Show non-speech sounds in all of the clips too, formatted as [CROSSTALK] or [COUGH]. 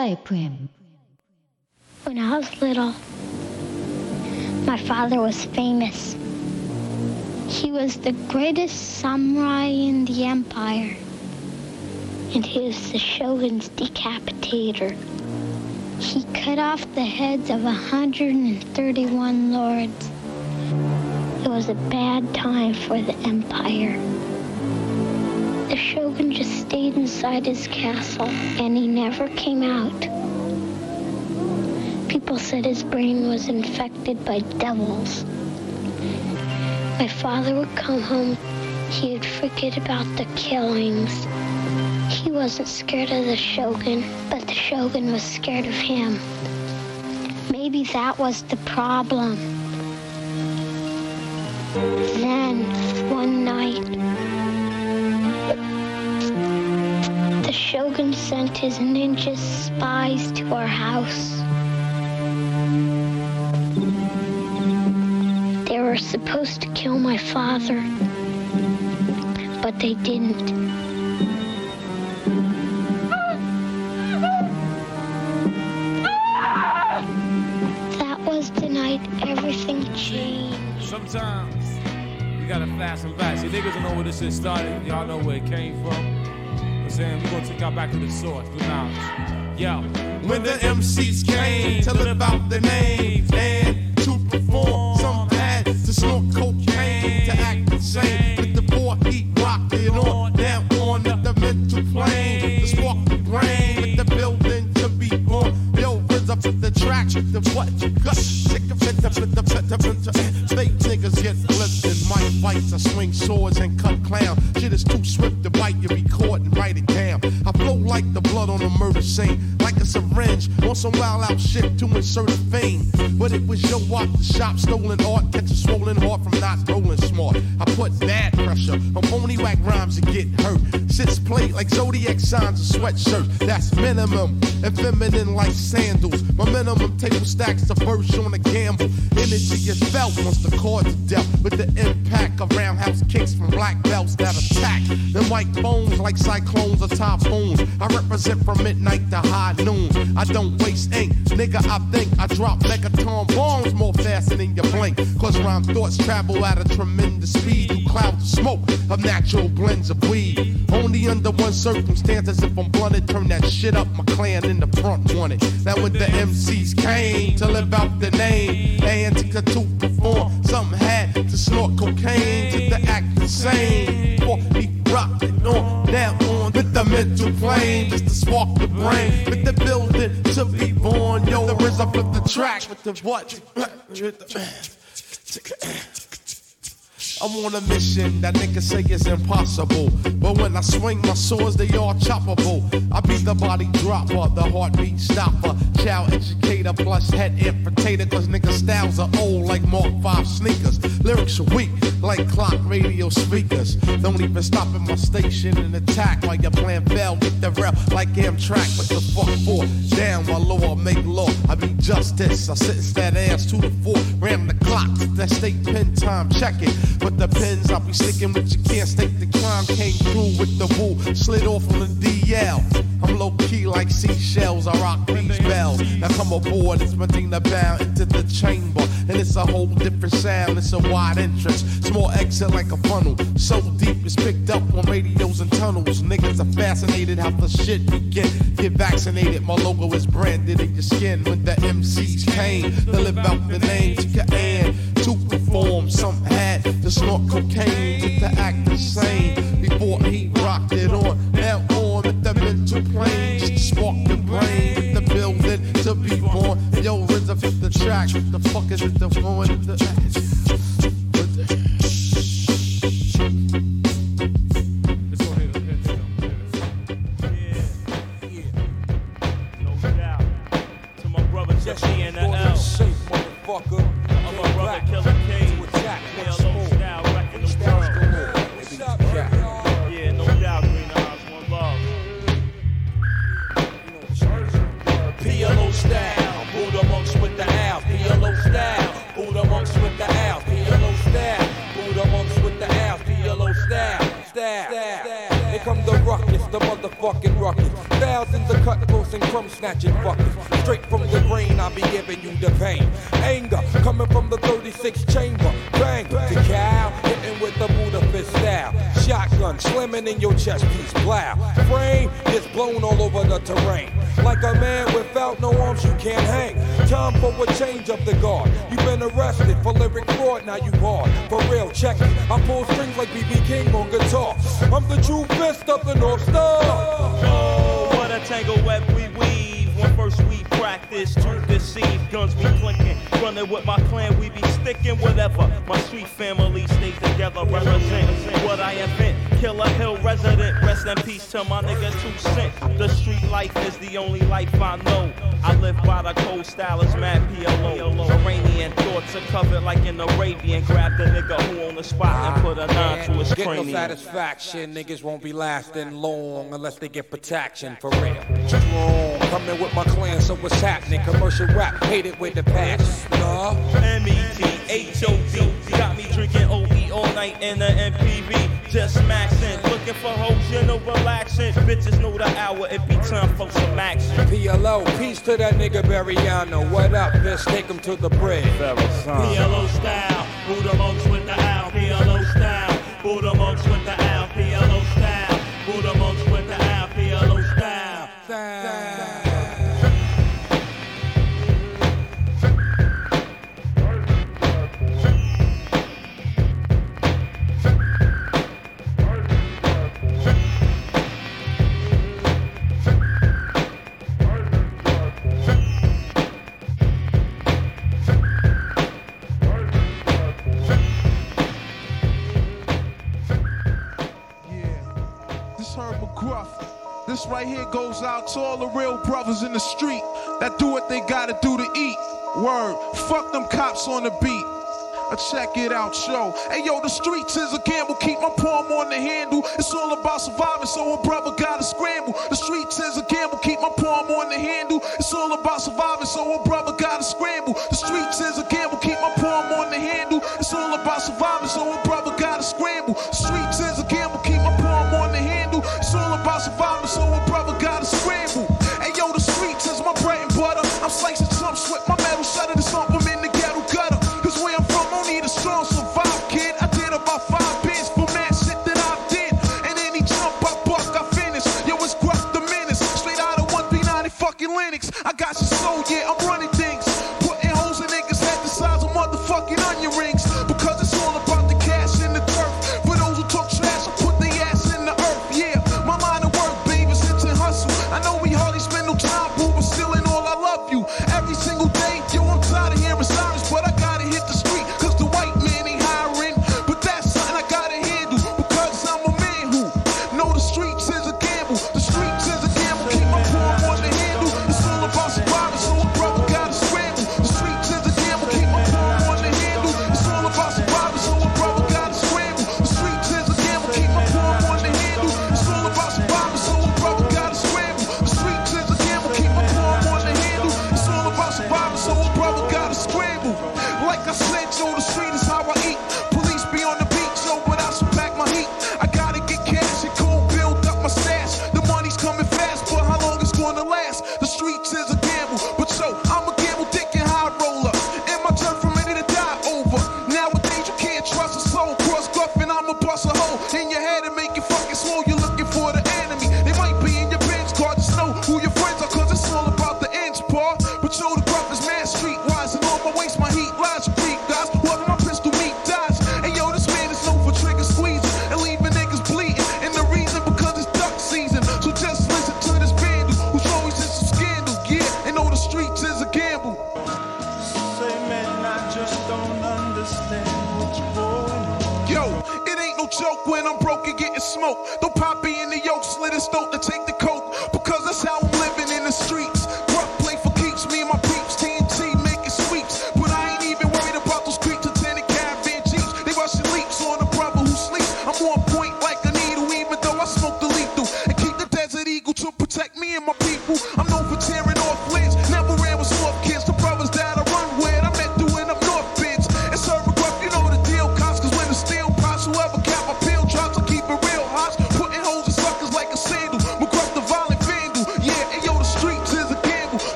FM. When I was little, my father was famous. He was the greatest samurai in the empire, and he was the shogun's decapitator. He cut off the heads of 131 lords. It was a bad time for the empire. The shogun just stayed inside his castle, and he never came out. People said his brain was infected by devils. My father would come home. He would forget about the killings. He wasn't scared of the shogun, but the shogun was scared of him. Maybe that was the problem. Then, one night, shogun sent his ninja spies to our house. They were supposed to kill my father, but they didn't. That was the night everything changed. Sometimes you gotta fast and back. See, niggas don't know where this shit started. Y'all know where it came from. Saying we gonna take y'all back to the source, the knowledge. Yo, When the MCs came to live out their names and to perform, some had to snort cocaine to act insane. With the poor heat rocking on down on the mental plane, the spark the brain, with the building to be born. Yo, rinse up to the track, the what you shit to insert a fame. But it was your walk, the shop, stolen art, catch a swollen heart from not rolling smart. I put bad pressure on phony whack rhymes and get hurt. Sits played like zodiac signs of sweatshirts. That's minimum and feminine like sandals. My minimum table stacks the first on a gamble. Energy is felt once the chords dealt with the impact that attack. Them white bones like cyclones or typhoons. I represent from midnight to high noon. I don't waste ink, nigga. I think I drop megaton bombs more faster than you blink. Cause rhyme thoughts travel at a tremendous speed through clouds of smoke of natural blends of weed. Only under one circumstance, as if I'm blunted, turn that shit up. My clan in the front wanted. Now when the MCs came to live out the name, and to to perform, something had to snort cocaine to the act insane. Mental plane, just to spark the brain, with the building to be born. Yo, the rhythm of the track with the what? I'm on a mission that niggas say is impossible. But when I swing my swords, they all choppable. I be the body dropper, the heartbeat stopper, child educator, plus head infiltrator. Cause niggas styles are old like Mark 5 sneakers. Lyrics are weak like clock radio speakers. Don't even stop at my station and attack while your plan fail. with the rail like Amtrak. What the fuck for? Damn, my law, make law. I be justice. I sentence that ass to the four. Ram the clock. That state pen time. Check it. But the pins. I'll be sticking with you can't state the crime. Came through with the woo. Slid off on the DL. I'm low key like seashells. I rock these bells. Now come aboard. It's Medina bound into the chamber. And it's a whole different sound. It's a wide entrance. Small exit like a funnel. So deep it's picked up on radios and tunnels. Niggas are fascinated how the shit begin. Get Get vaccinated. My logo is branded in your skin. When the MCs came to live out the names you can add to perform. Some had to snort cocaine to act the same. Before he rocked it on. Now on with the mental plane. Just to spark the brain with the building to be born. Yo, fit the track. The fuck is it the phone? The, the motherfucking ruckus. Thousands of cutthroats and crumb snatching fuckers. Straight from the brain, I be giving you the pain. Anger coming from the 36 chamber. Bang to Shotgun slamming in your chest piece. Blow. Frame gets blown all over the terrain. Like a man without no arms, you can't hang. Time for a change of the guard. You've been arrested for lyric fraud, now you hard. For real, check it. I pull strings like BB King on guitar. I'm the true fist of the North Star. Oh, what a tangle web we weave. When first we practice to deceive, guns we clinking. Running with my clan, we be sticking whatever. My sweet family stays together, represent what I invent. Killer Hill resident, rest in peace to my nigga Two Cent. The street life is the only life I know. I live by the cold style, it's mad PLO. Iranian thoughts are covered like an Arabian. Grab the nigga who on the spot and put a nine to his Get no satisfaction, niggas won't be lasting long unless they get protection for real. Strong, coming with my clan, so what's happening? Commercial rap, hate it with the passion. Nah. M-E-T-H-O-D Got me drinking OE all night in the MPV Just maxing, looking for hoes, you know, relaxing Bitches know the hour, it be time for some action PLO, peace to that nigga Bariano. What up, bitch? Take him to the bridge. PLO style, Buddha monks with the owl PLO style, Buddha monks with the owl PLO style, Buddha monks with the owl PLO style Yeah, Goes out to all the real brothers in the street that do what they gotta do to eat. Word, fuck them cops on the beat. Uh, check it out, show. Hey yo, the streets is a gamble. Keep my palm on the handle. It's all about surviving, so a brother gotta scramble. The streets is a gamble. Keep my palm on the handle. It's all about surviving, so a brother gotta scramble. The streets is a gamble. Keep my palm on the handle. It's all about surviving, so a brother gotta scramble. The streets is a gamble.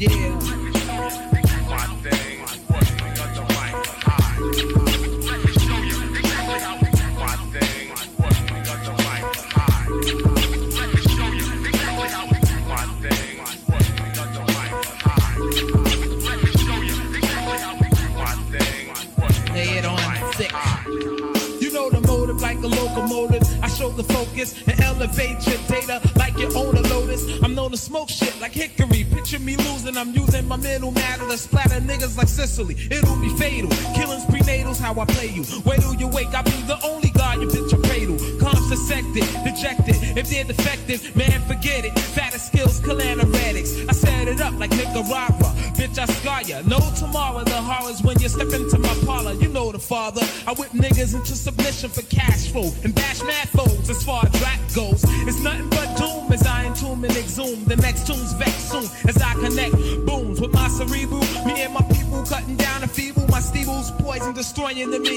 Yeah. my mental matter to splatter niggas like Sicily. It'll be fatal. Killings prenatals, how I play you. Wait till you wake, I'll be the only god you bitch a cradle. Comes dissected, dejected. If they're defective, man, forget it. Fatter skills, calanaretics. I set it up like Nicaragua. Bitch, I scar ya. No tomorrow, the horrors when you step into my parlor. You know the father. I whip niggas into submission for cash flow and bash mad in the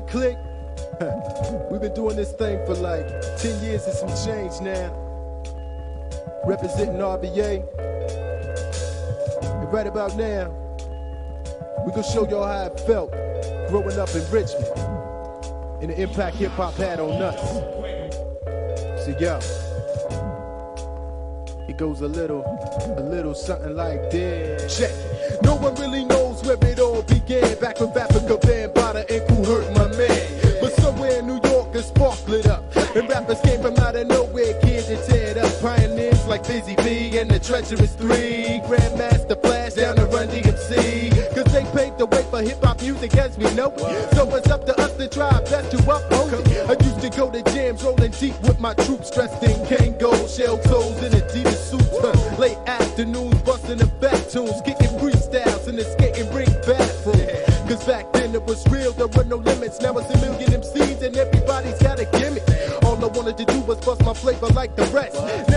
my clique, [LAUGHS] we've been doing this thing for like 10 years and some change now. Representing RBA. And right about now, we gonna show y'all how it felt growing up in Richmond and the impact hip hop had on us. So, yo, it goes a little, a little something like this. Check. No one really knows where it all began. Back when Vapor Cabana and Kool Herc Fizzy V and the treacherous three. Grandmaster Flash down to Run DMC. Cause they paved the way for hip hop music as we know it. So it's up to us to try best to uphold it. I used to go to jams rolling deep with my troops dressed in Kangol, shell toes and Adidas suits. Huh? Late afternoons busting the back tunes, kicking freestyles and it's skating ring bathroom. Cause back then it was real, there were no limits. Now it's a million MCs and everybody's got a gimmick. All I wanted to do was bust my flavor like the rest.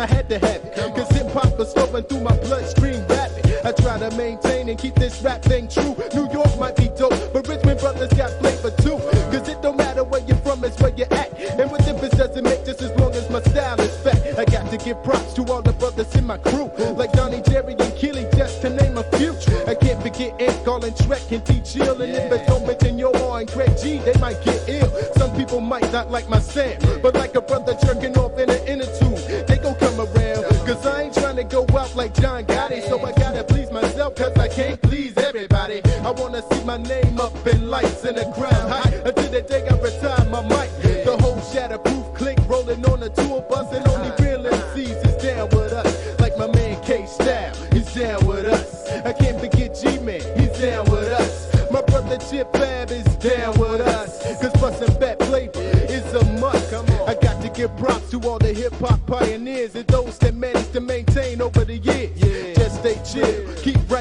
I had to have it, cause hip hop was flowing through my bloodstream rapid. I try to maintain and keep this rap thing true. New York might be dope, but Richmond brothers got flavor too. Cause it don't matter where you're from, it's where you're at. And what difference does it make just as long as my style is fat? I got to give props to all the brothers in my crew, like Donnie, Jerry, and Keely, just to name a few. I can't forget Ant, Garland, Trek, and T. Chill. And if I don't mention your and Craig G, they might get ill. Some people might not like my sound, but like a brother jerking go out like John Gotti, so I gotta please myself, cause I can't please everybody. I wanna see my name up in lights in the crowd high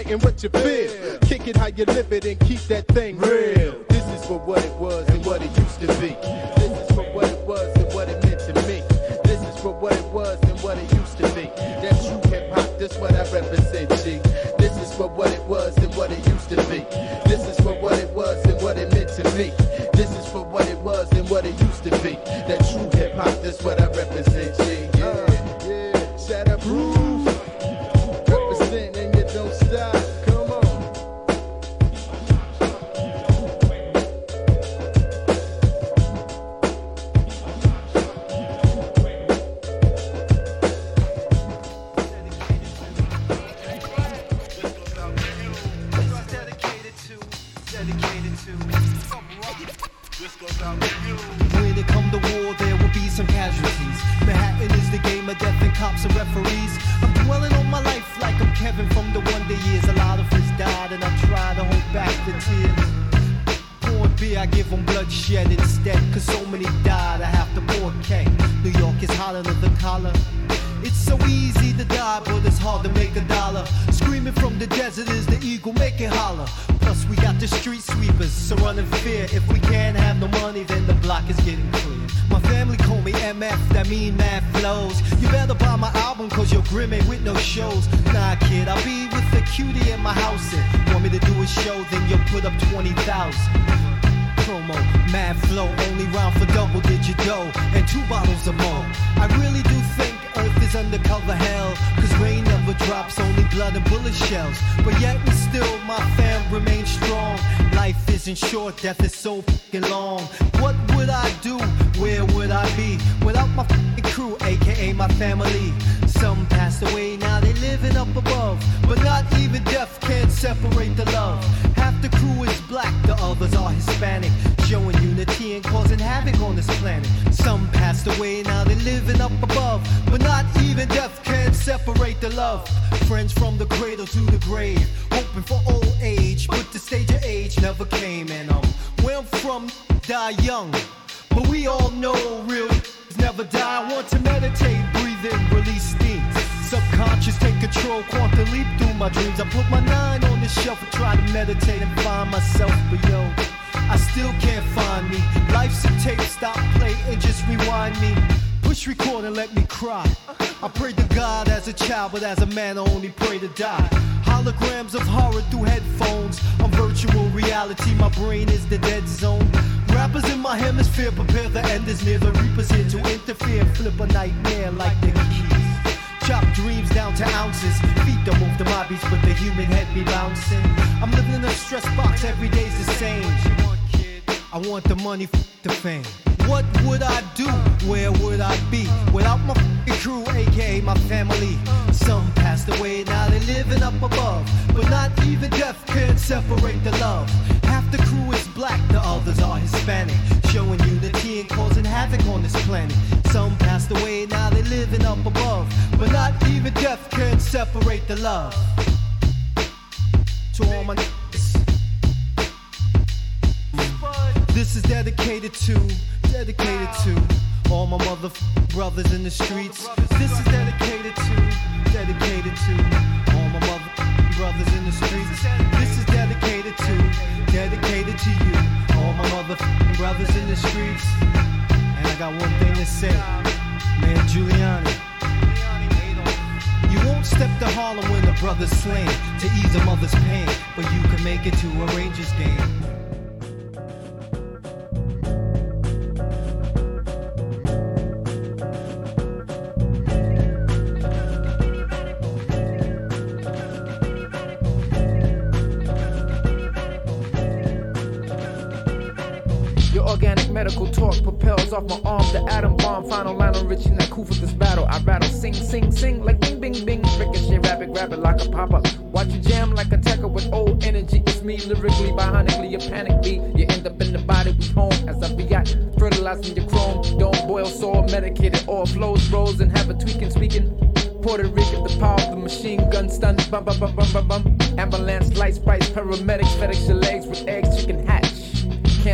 writing what you feel. Kick it how you live it and keep that thing real. This is for what it Mad flow, only round for double digit dough and two bottles of more. I really do think Earth is undercover hell. Cause rain never drops, only blood and bullet shells. But yet and still, my fam remains strong. Life isn't short, death is so fucking long. What would I do? Where would I be? Without my crew, aka my family. Some passed away, now they living up above. But not even death can separate the love. Half others are Hispanic. Showing unity and causing havoc on this planet. Some passed away, now they're living up above. But not even death can separate the love. Friends from the cradle to the grave, hoping for old age. But the stage of age never came, and um, where I'm from, die young. But we all know real never die. I want to meditate, breathe in, release steam. Subconscious take control, quantum leap through my dreams. I put my nine on the shelf and try to meditate and find myself, but yo, I still can't find me. Life's a tape, stop, play, and just rewind me. Push record and let me cry. I prayed to God as a child, but as a man, I only pray to die. Holograms of horror through headphones. On virtual reality, my brain is the dead zone. Rappers in my hemisphere prepare the end is near. The reapers here to interfere. Flip a nightmare like the keys. Chop dreams down to ounces. Feet don't move the my but the human head be bouncing. I'm living in a stress box, every day's the same. I want the money, f- the fame. What would I do? Where would I be without my crew, aka my family? Some passed away, now they're living up above. But not even death can separate the love. Half the crew is black, the others are Hispanic. Showing unity and causing havoc on this planet. Some passed away, now they're living up above. But not even death can separate the love. To all my. This is dedicated to, dedicated to all my mother brothers in the streets. This is dedicated to, dedicated to all my mother brothers in the streets. This is dedicated to, dedicated to you, all my mother brothers in the streets. And I got one thing to say, man, Giuliani. You won't step to Harlem when the brother's slain to ease a mother's pain, but you can make it to a Rangers game. Off my arm the atom bomb. Final line on Richie that cool for this battle. I rattle, sing, sing, sing like bing, bing, bing. Ricochet, rabbit, rabbit like a pop up. Watch you jam like a tecker with old energy. It's me lyrically, bionically, a panic beat. You end up in the body, we home as a VI. Fertilizing your chrome. Don't boil sore, medicated, all flows, rolls, and have a tweaking, speaking. Puerto Rican, the power of the machine gun stun. Bum, bum, bum, bum, bum, bum. Ambulance, lights, price, paramedics, FedEx your legs with eggs, chicken.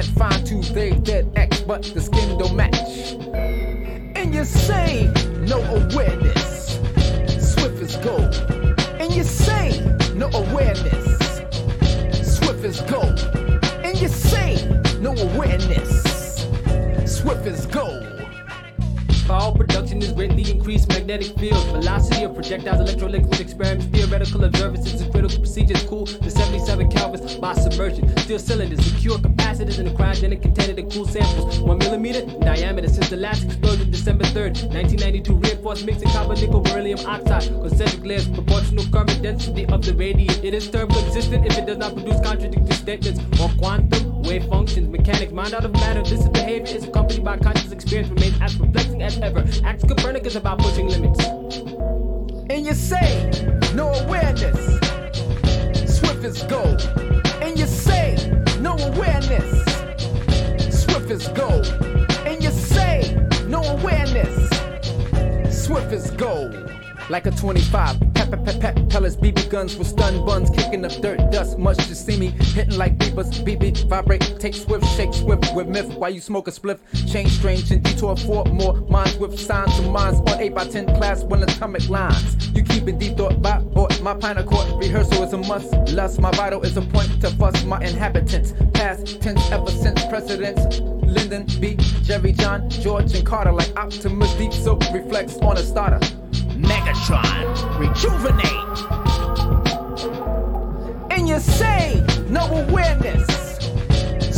Can't find two they dead X, but the skin don't match. And you say no awareness, swift as gold. And you say no awareness, swift as gold. And you say no awareness, swift as gold. Power production is greatly increased magnetic fields. Velocity of projectiles, electroliquid experiments, theoretical observances, and critical procedures. Cool to 77 kelvins by submersion. Steel cylinders, secure capacitors, and a cryogenic container to cool samples. One millimeter in diameter since the last explosion, December 3rd, 1992. Reinforced mixing copper, nickel, beryllium oxide. Concentric layers, proportional current density of the radius. It is term consistent if it does not produce contradictory statements or quantum wave functions. Mechanics, mind out of matter. This is behavior is accompanied by conscious experience, remains as perplexing as ever. Acts Copernicus about pushing limits. And you say no awareness, swift as gold. No awareness, swift as gold. And you say no awareness, swift as gold. Like a 25, pep, pep, pep, pep, pellets, BB guns with stun buns, kicking up dirt, dust, much to see me. Hitting like beepers, BB, vibrate, take swift, shake swift with myth. While you smoke a spliff, change strange and detour for more. Minds with signs of minds. On 8 by 10 class when atomic lines. You keep it deep thought by bought my pine court rehearsal is a must. Lust, my vital is a point to fuss. My inhabitants. Past tense ever since precedents. Lyndon B, Jerry John, George and Carter like Optimus Deep so reflects on a starter. Megatron, rejuvenate. And you say no awareness,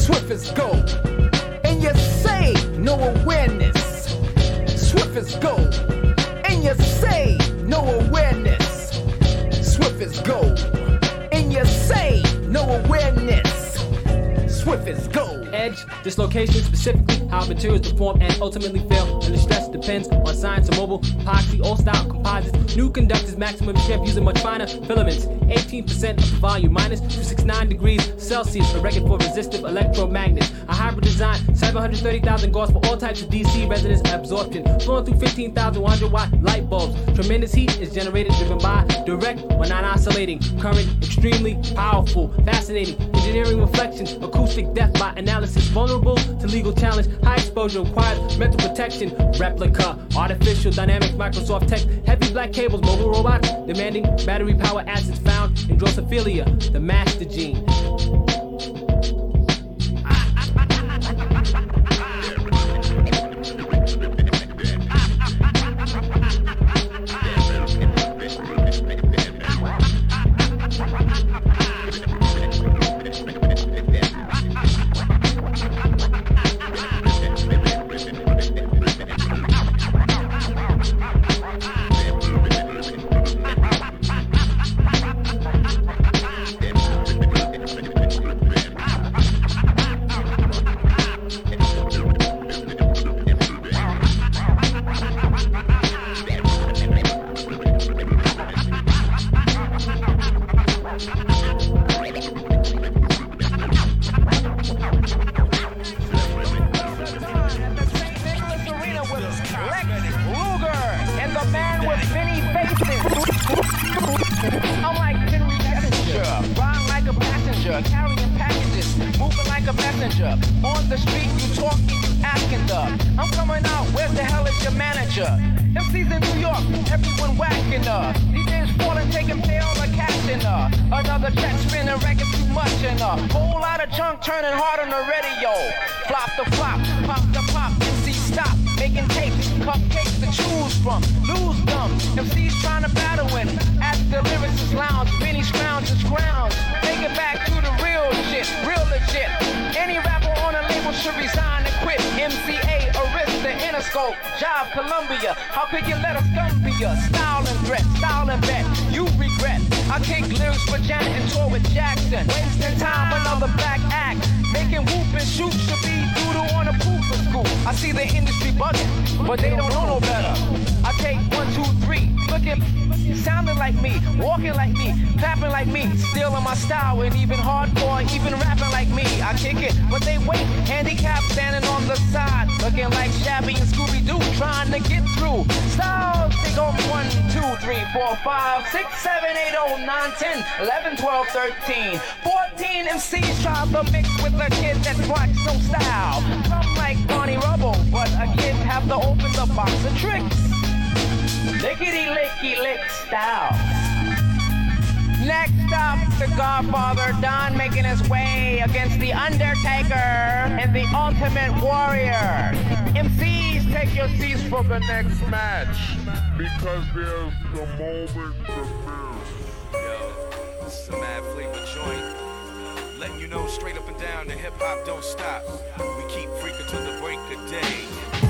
swift as gold. And you say no awareness, swift as gold. Edge, dislocation specifically, how materials deform and ultimately fail. And the stress depends on science and mobile, epoxy, all style composites. New conductors, maximum champ using much finer filaments. 18% of the volume, minus 269 degrees Celsius, a record for resistive electromagnets. A hybrid design, 730,000 gauss for all types of DC resonance absorption. Flowing through 15,100 watt light bulbs. Tremendous heat is generated driven by direct or non oscillating current, extremely powerful, fascinating. Engineering reflections, acoustic death by analysis, vulnerable to legal challenge. High exposure requires mental protection. Replica, artificial dynamics, Microsoft Tech, heavy black cables, mobile robots, demanding battery power acids found in Drosophila, the master gene. Wasting time, another black act. Making whoop and shoot should be doodle on a poop for school. I see the industry bugging, but they don't know no better. I take one, two, three, looking, sounding like me, walking like me, clapping like me, stealing my style, and even hardcore, even rapping like me. I kick it, but they wait, handicapped, standing on the side, looking like Shaggy and Scooby Doo, trying to get through. Styles, they go one, two, three, four, five, six, seven, eight, oh, nine, ten, eleven, twelve, thirteen, fourteen MCs try to mix with a kid that rocks no style. Some like Barney Rubble, but a kid have to open the box of tricks. Lickety licky lick style. Next up, the Godfather Don making his way against the Undertaker and the Ultimate Warrior. MCs, take your seats for the next match. Because there's the moment to Yo, this is a mad flavor joint. Letting you know straight up and down that hip hop don't stop. We keep freaking till the break of day.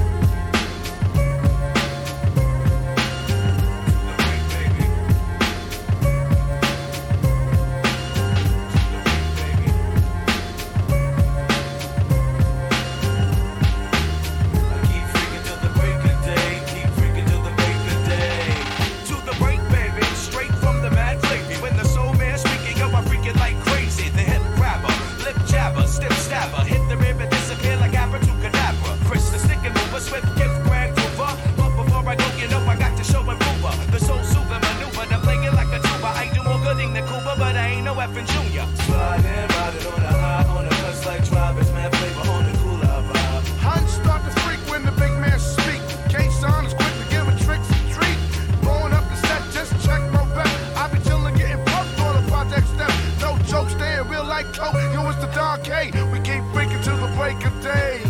I do more good than the Cuba, but I ain't no effing junior. Sliding, riding on a high, on a cuss like Travis, mad flavor on the cooler vibe. Hunch start to freak when the big man speak. K-Son is quick to give a tricks and treat. Blowing up the set, just check my back. I be chillin' getting pumped on a project step. No joke, staying real like coke. Yo, it's the Don K. We keep freaking till the break of day.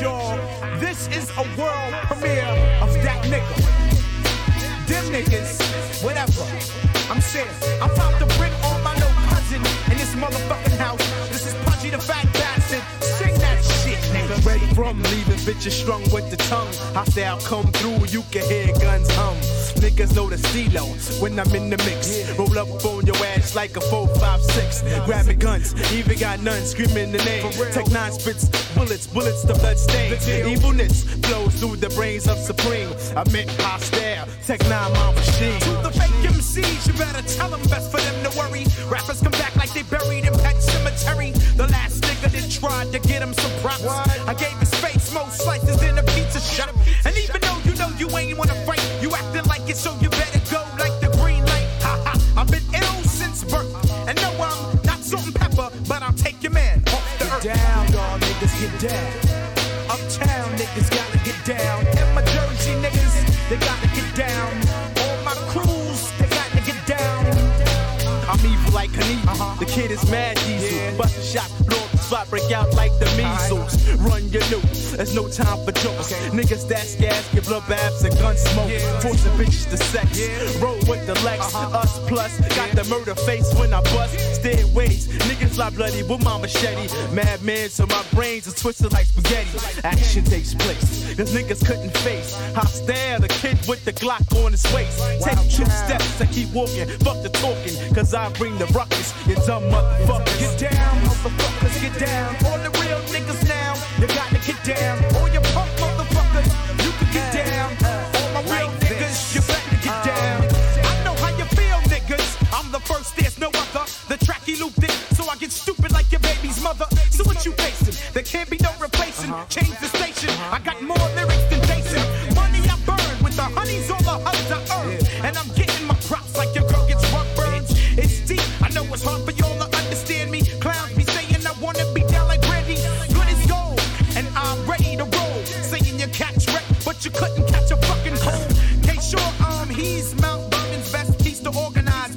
Y'all. This is a world premiere of that nigga. Them niggas, whatever. I'm serious. I'm about to bring all my little cousin in this motherfucking house. This is Pudgy the Fat Bastard. Sing that shit, nigga. Ready from leaving bitches strung with the tongue. Hostile come through, you can hear guns hum. Niggas know the stilo when I'm in the mix. Roll up on your ass like a 456. Grabbing guns, even got none screaming the name. Tech nine spits bullets, bullets the blood stain. Evilness flows through the brains of Supreme. I meant hostile, Tech nine my machine. To the fake MCs, you better tell them best for them to worry. Rappers come back like they buried in Pet Cemetery. The last nigga that tried to get him some props. I gave his face more slices than a pizza shop. And even though you know you ain't wanna down. Uptown niggas gotta get down. And my Jersey niggas, they gotta get down. All my crews, they gotta get down. I'm evil like Knievel. Uh-huh. The kid is mad diesel. Bust a shot, blow up the spot, break out like the measles. Run your loot. There's no time for jokes. Niggas that's gas, give blood baths and gun smoke. Forcing bitches to sex. Roll with the Lex. Uh-huh. Us plus. Got the murder face when I bust. Stairways. Niggas fly bloody with my machete. Uh-huh. Madman, so my brains are twisted like spaghetti. Action takes place. Cause niggas couldn't face. Hostile, the kid with the Glock on his waist. Take two steps and keep walking. Fuck the talking. Cause I bring the ruckus. You dumb motherfuckers. Get down, motherfuckers, get down. All the real niggas now, you gotta get down. All you punk motherfuckers, you can get down. Uh, All my real niggas, you better get uh, down. I know how you feel, niggas. I'm the first, there's no other. The track he looped it, so I get stupid like your baby's mother. So what you facing? There can't be no replacing. Uh-huh. Change the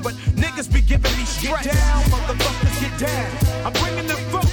but niggas be giving me stress. Get down, motherfuckers, get down. I'm bringing the funk,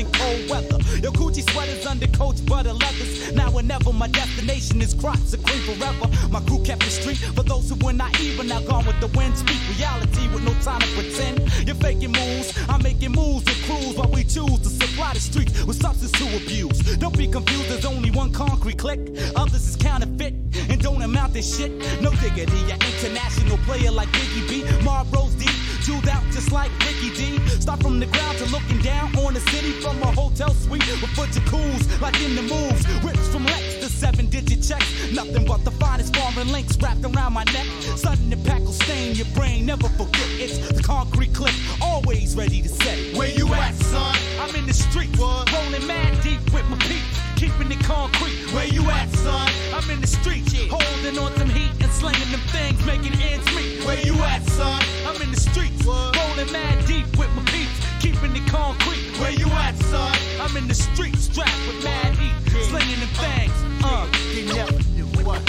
in cold weather. Your Coogi sweaters under coach butter leathers. Now whenever my destination is crops, a cream forever. My crew kept the street for those who were naive, but now gone with the wind. Speak reality with no time to pretend. You're faking moves, I'm making moves with crews while we choose to supply the streets with substance to abuse. Don't be confused, there's only one concrete click. Others is counterfeit and don't amount to shit. No diggity, an international player like Biggie B. Marlboro's deep, jeweled out just like Ricky D. Start from the ground to looking down on the city from a hotel suite with foot to cools, like in the moves. Rips from Lex to seven digit checks. Nothing but the finest foreign links wrapped around my neck. Sudden impact will stain your brain, never forget it's the concrete clip, always ready to set. Where you at, son? I'm in the street, rolling mad deep with my peeps keeping it concrete. Where you at, son? I'm in the streets, yeah. holding on some heat and slinging them things, making ends meet. Where you at, son? I'm in the streets, rolling mad deep with my peeps, keeping it concrete. Where you at, son? I'm in the streets, strapped with mad heat, slinging them things. Uh, you never knew what.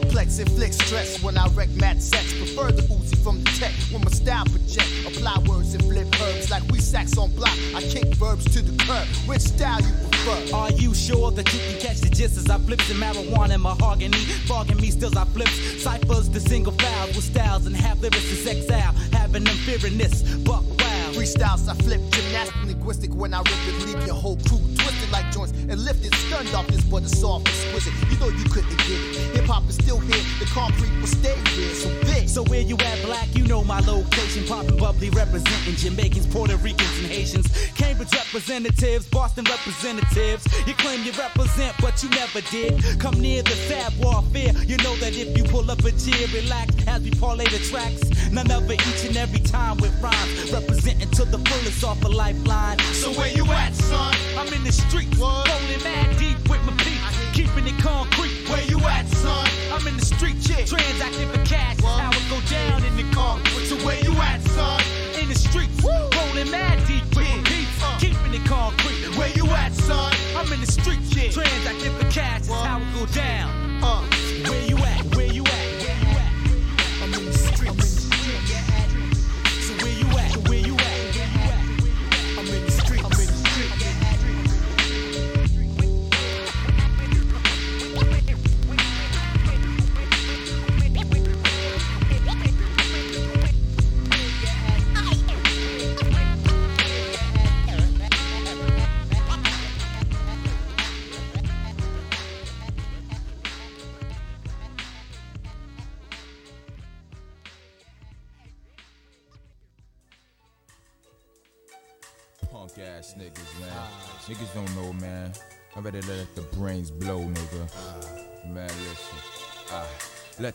Complex stress when I wreck mad sets. Prefer the Uzi from the tech when my style project. Apply words and flip herbs like we sacks on block. I kick verbs to the curb. Which style you prefer? Are you sure that you can catch the gist as I flips in marijuana and mahogany? Fogging me stills I flips. Ciphers the single files with styles and half lyrics is exile. Having them fearing this. Buck. Freestyles I flip gymnastic linguistic when I rip it. Leave your whole crew twisted like joints and lifted. Stunned off this butter soft exquisite. You know you couldn't get it. Hip hop is still here. The concrete will stay here. So big. So where you at, black? You know my location. Poppin' bubbly, representing Jamaicans, Puerto Ricans, and Haitians. Cambridge representatives, Boston representatives. You claim you represent, but you never did. Come near the sad warfare. You know that if you pull up a chair, relax as we parlay the tracks. None of it each and every time with rhymes. Representing to the fullest off a lifeline. So where you at, son? I'm in the streets, rolling mad deep with my peeps. Keeping it concrete. Where you at, son? I'm in the streets, yeah. Transacting for cash. How it go down in the concrete. So where you at, son? In the streets, rolling mad deep with my peeps. Keeping it concrete. Where you at, son? I'm in the streets, yeah. Transacting for cash. How it go down. Uh, where you at? Where you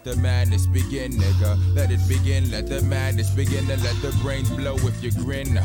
Let the madness begin, nigga. Let it begin, let the madness begin, and let the brains blow if you grin.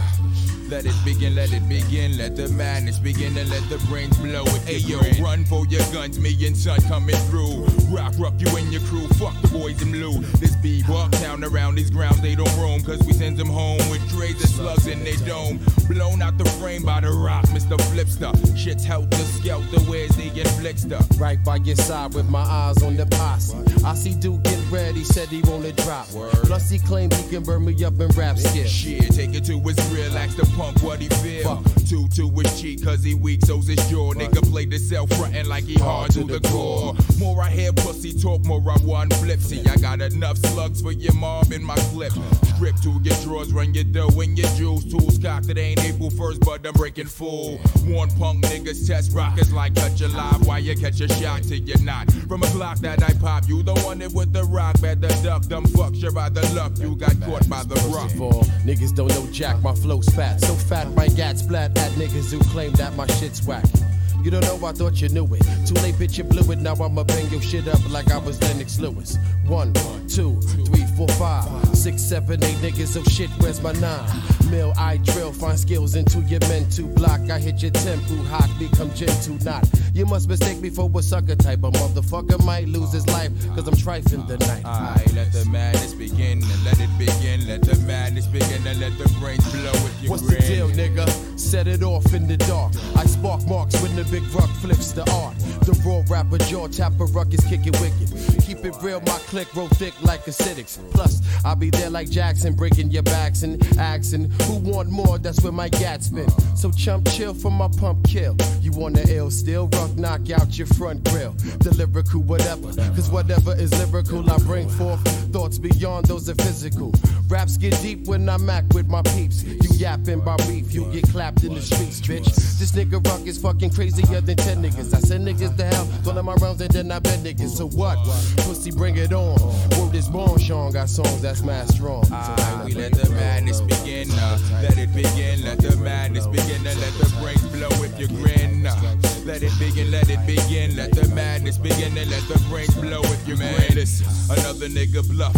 Let it begin, let it begin, let the madness begin and let the brains blow. Hey yo, run for your guns, me and son coming through. Rock, rock you and your crew, fuck boys in blue. This be town around these grounds, they don't roam, cause we send them home with trays and slugs in their dome. Blown out the frame by the rock, Mr. Flipster. Shit's helter skelter, where's the inflictor? Right by your side with my eyes on the posse. I see Duke get ready, said he wanna drop. Plus he claimed he can burn me up in rap skip. Shit, take it to his real, ask the punk what he feel. Two to his cheek, cause he weak, so's his jaw. Nigga play the self frontin' like he hard to the core. More I hear pussy talk, more I want flip. See, I got enough slugs for your mob in my clip. Strip to your drawers, run your dough and your jewels. Tools cocked, it ain't April 1st, but I'm breaking full. One punk niggas test rockets like cut your live you catch a shot till you're not. From a Glock that I pop, you the one that with the rock, better duck. Them fucks, you're by the luck, you got caught by the rock. All, niggas don't know jack, my flow's fat. So fat, my gats splat at niggas who claim that my shit's whack. You don't know, I thought you knew it. Too late, bitch, you blew it. Now I'ma bang your shit up like I was Lennox Lewis. One, two, three, four, five, six, seven, eight niggas. Oh shit, where's my nine? Mill, I drill, find skills into your mental block. I hit your tempo, hot, become gentle, not. You must mistake me for a sucker type. A motherfucker might lose his life, cause I'm trifling the night. Alright, let the madness begin and let it begin. Let the madness begin and let the brains blow if you What's grin. the deal, nigga? Set it off in the dark. I spark marks when the big rock flips the art. The raw rapper jaw tapper ruck is kicking wicked. Keep it real, my click roll thick like acidics. Plus, I'll be there like Jackson, breaking your backs and axing. Who want more? That's where my gats been. So chump chill for my pump kill. You the ill still rock knock out your front grill. The lyrical whatever, cause whatever is lyrical, I bring forth thoughts beyond those of physical. Raps get deep when I'm act with my peeps. You yapping by beef, you get clapped in the streets, bitch. This nigga rock is fucking crazier than 10 niggas. I send niggas to hell, all my rounds and then I bet niggas. So what? Pussy, bring it on. Word is born, Sean got songs that's mad strong. Ah, we let the madness begin. Uh, let it begin. Let the madness begin and let the brains blow if you grin. Uh, let it begin. Let it begin. Let the madness begin and let the brains blow if you grin. Listen, another nigga bluff.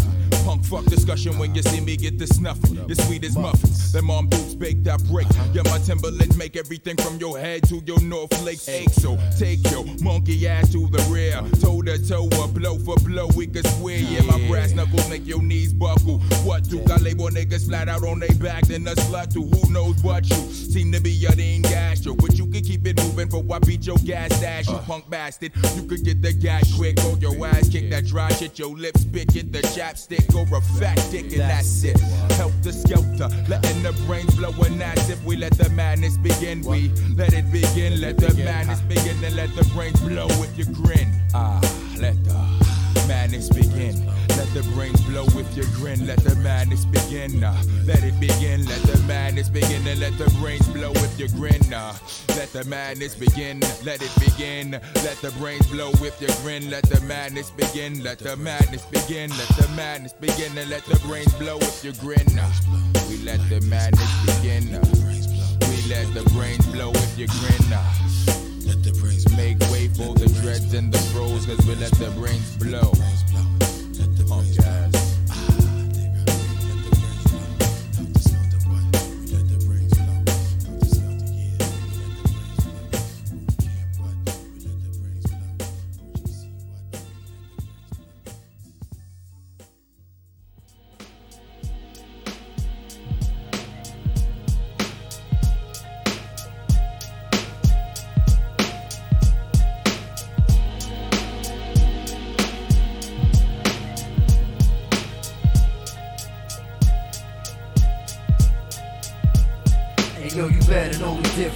Punk fuck discussion when you see me get the snuffing. Your sweet as muffins. Them mom dudes baked that break. Yeah, my Timberlands make everything from your head to your North Lakes ache. So take your monkey ass to the rear. Toe to toe or blow for blow. We can swear. Yeah, my brass knuckles make your knees buckle. What do? Got label niggas flat out on they back, then a slut to who knows what you. Seem to be a ding gastro, but you can keep it moving for I beat your gas dash. You punk bastard. You could get the gas quick. Hold your ass, kick that dry shit. Your lips spit, get the chapstick or a fat dick, and that's it. Helter skelter, letting the brains blow, and that's if we let the madness begin. We let it begin, let the madness begin, and let the brains blow with your grin. Ah, let the madness begin. Let the brains blow with your grin. Let the madness begin. Uh, let it begin. Let the madness begin. And let the brains blow with your grin. Uh, let the madness begin. Let it begin. Let the brains blow with your grin. Let the madness begin. Let the madness begin. Let the madness begin. And let the brains blow with your grin. Uh, we let the madness begin. Uh, we let the brains blow with your grin. Uh, let the brains make way for the dreads and the froze, cause we let the brains blow. Oh, yes. Hey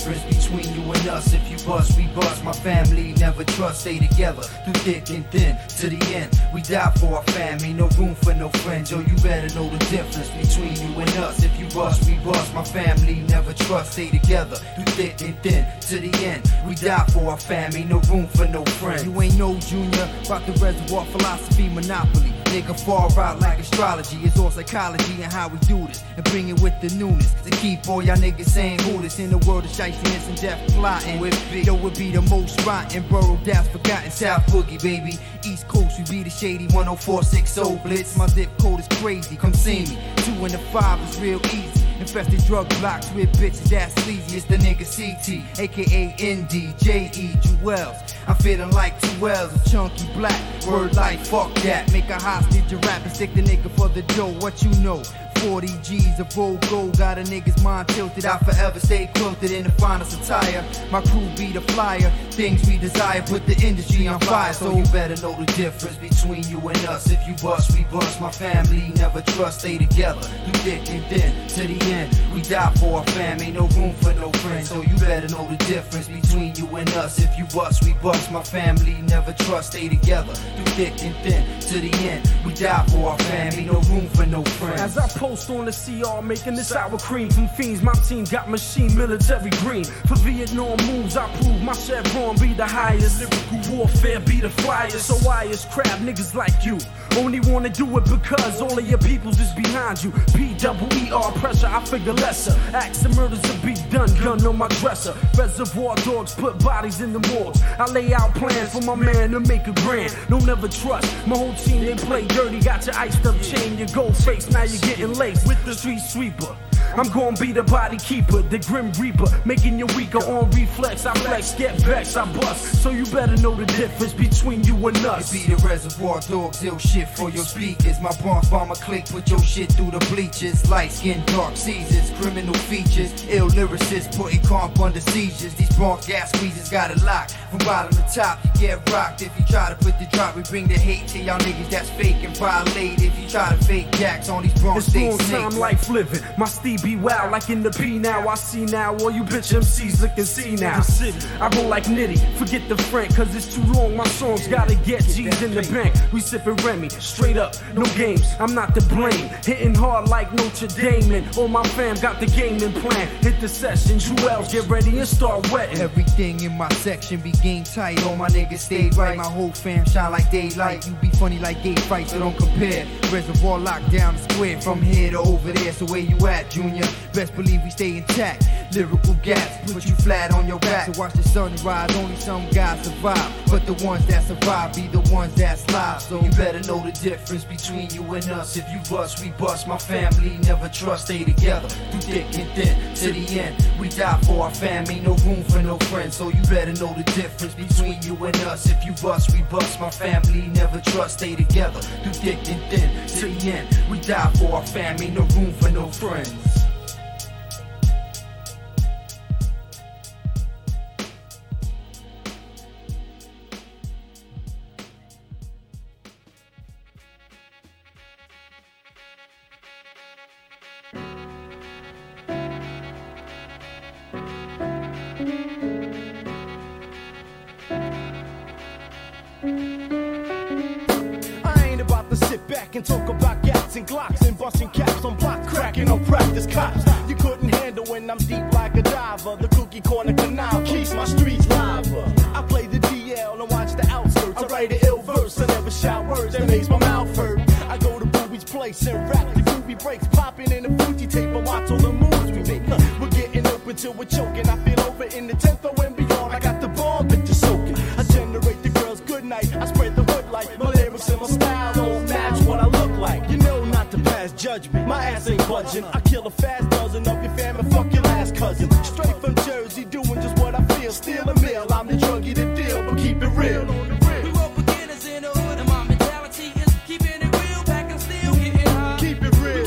difference between you and us. If you bust, we bust. My family never trust, stay together through thick and thin to the end. We die for our family, no room for no friends. Yo, you better know the difference between you and us. If you bust, we bust. My family never trust, stay together through thick and thin to the end. We die for our family, no room for no friends. You ain't no junior, rock the reservoir philosophy monopoly. Nigga far out like astrology. It's all psychology and how we do this. And bring it with the newness. To keep all y'all niggas saying who this in the world of shystiness and death plotting. With yo, would be the most rotten borough that's forgotten. South Boogie, baby. East Coast, we be the shady 10460 blitz. My zip code is crazy. Come see me. Two and the five is real easy. Infested drug blocks with bitches that's sleazy. It's the nigga CT, aka ND, J.E. Jewels. I'm feeling like two L's, a chunky black. Word like fuck that. Make a hostage a rap and stick the nigga for the dough. What you know? 40 G's of old gold got a nigga's mind tilted. I forever stay quilted in the finest attire. My crew be the flyer. Things we desire put the industry on fire. So you better know the difference between you and us. If you bust, we bust. My family never trust. Stay together through thick and thin to the end. We die for our family. No room for no friends. So you better know the difference between you and us. If you bust, we bust. My family never trust. Stay together through thick and thin to the end. We die for our family. No room for no friends. As I on the CR, making this sour cream from fiends. My team got machine military green. For Vietnam moves, I prove my chevron be the highest. Lyrical warfare be the flyers. So why is crap niggas like you? Only wanna do it because all of your peoples is behind you. P double E R pressure, I figure lesser. Acts of murders to be done, gun on my dresser. Reservoir dogs put bodies in the morgue. I lay out plans for my man to make a grand. No never trust. My whole team they play dirty. Got your iced up chain, your gold face. Now you're getting laced with the street sweeper. I'm gonna be the body keeper, the grim reaper, making you weaker on reflex. I flex, get vexed, I bust. So you better know the difference between you and us. Be the reservoir dogs, ill shit for your speakers. My boss bomber click, put your shit through the bleachers. Light skin, dark seasons, criminal features. Ill lyricists putting comp under seizures. These bronx gas squeezes got it locked. From bottom to top, you get rocked. If you try to put the drop, we bring the hate to y'all niggas that's fake and violate. If you try to fake jacks on these bronx It's long time life living. My Steve be wild like in the P now. I see now all you bitch MCs looking see now. I roll like Nitti, forget the Frank, cause it's too long. My songs gotta get G's in the bank. We sippin' Remy, straight up, no games. I'm not to blame. Hitting hard like Notre Dame. And all my fam got the game in plan. Hit the session, Jewels, get ready and start wetting. Everything in my section be game tight. All my niggas stay right. My whole fam shine like daylight. You be funny like gay fights, so don't compare. Reservoir locked down square from here to over there. So where you at, Junior? Best believe we stay intact. Lyrical gaps put you flat on your back. So watch the sun rise. Only some guys survive, but the ones that survive be the ones that slide. So you better know the difference between you and us. If you bust, we bust. My family never trust. Stay together through thick and thin to the end. We die for our family. No room for no friends. So you better know the difference between you and us. If you bust, we bust. My family never trust. Stay together through thick and thin to the end. We die for our family. No room for no friends. And talk about gats and glocks and busting caps on block cracking on practice cops. You couldn't handle when I'm deep like a diver. The cookie corner canal keeps my streets live. I play the DL and watch the outskirts. I write an ill verse, I never shout words that makes my mouth hurt. I go to Booby's place and rap the groovy breaks, popping in the Fuji tape and watch all the moves we make. We're getting open till we're choking. I feel over in the 10th or to judgment. My ass ain't budging. I kill a fast dozen of your fam and fuck your last cousin. Straight from Jersey, doing just what I feel. Steal a mill. I'm the druggie to deal, but keep it real. Keep it real. Keep it real. Keep it real.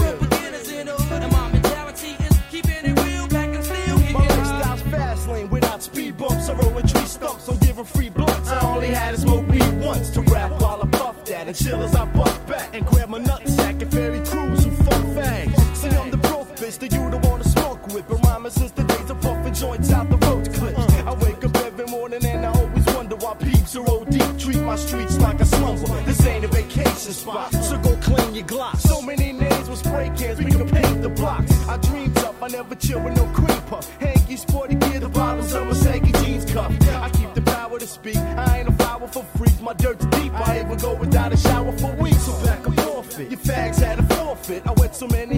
My lifestyle's fast lane without speed bumps. I roll in tree stumps, I'm free blunts. I only had to smoke weed once to rap while I puff that and chill as I bust back and grab my nutsack since the days of puffing joints out the road clips. I wake up every morning and I always wonder why peeps are old deep. Treat my streets like a slumber. This ain't a vacation spot, so go clean your Glock. So many names with spray cans, we can paint the blocks. I dream tough, I never chill with no cream puff. Hanky sporty gear, the bottles of Mercedes jeans cuff. I keep the power to speak. I ain't a flower for freaks. My dirt's deep. I even go without a shower for weeks. So back and forfeit. Your fags had a forfeit. I wet so many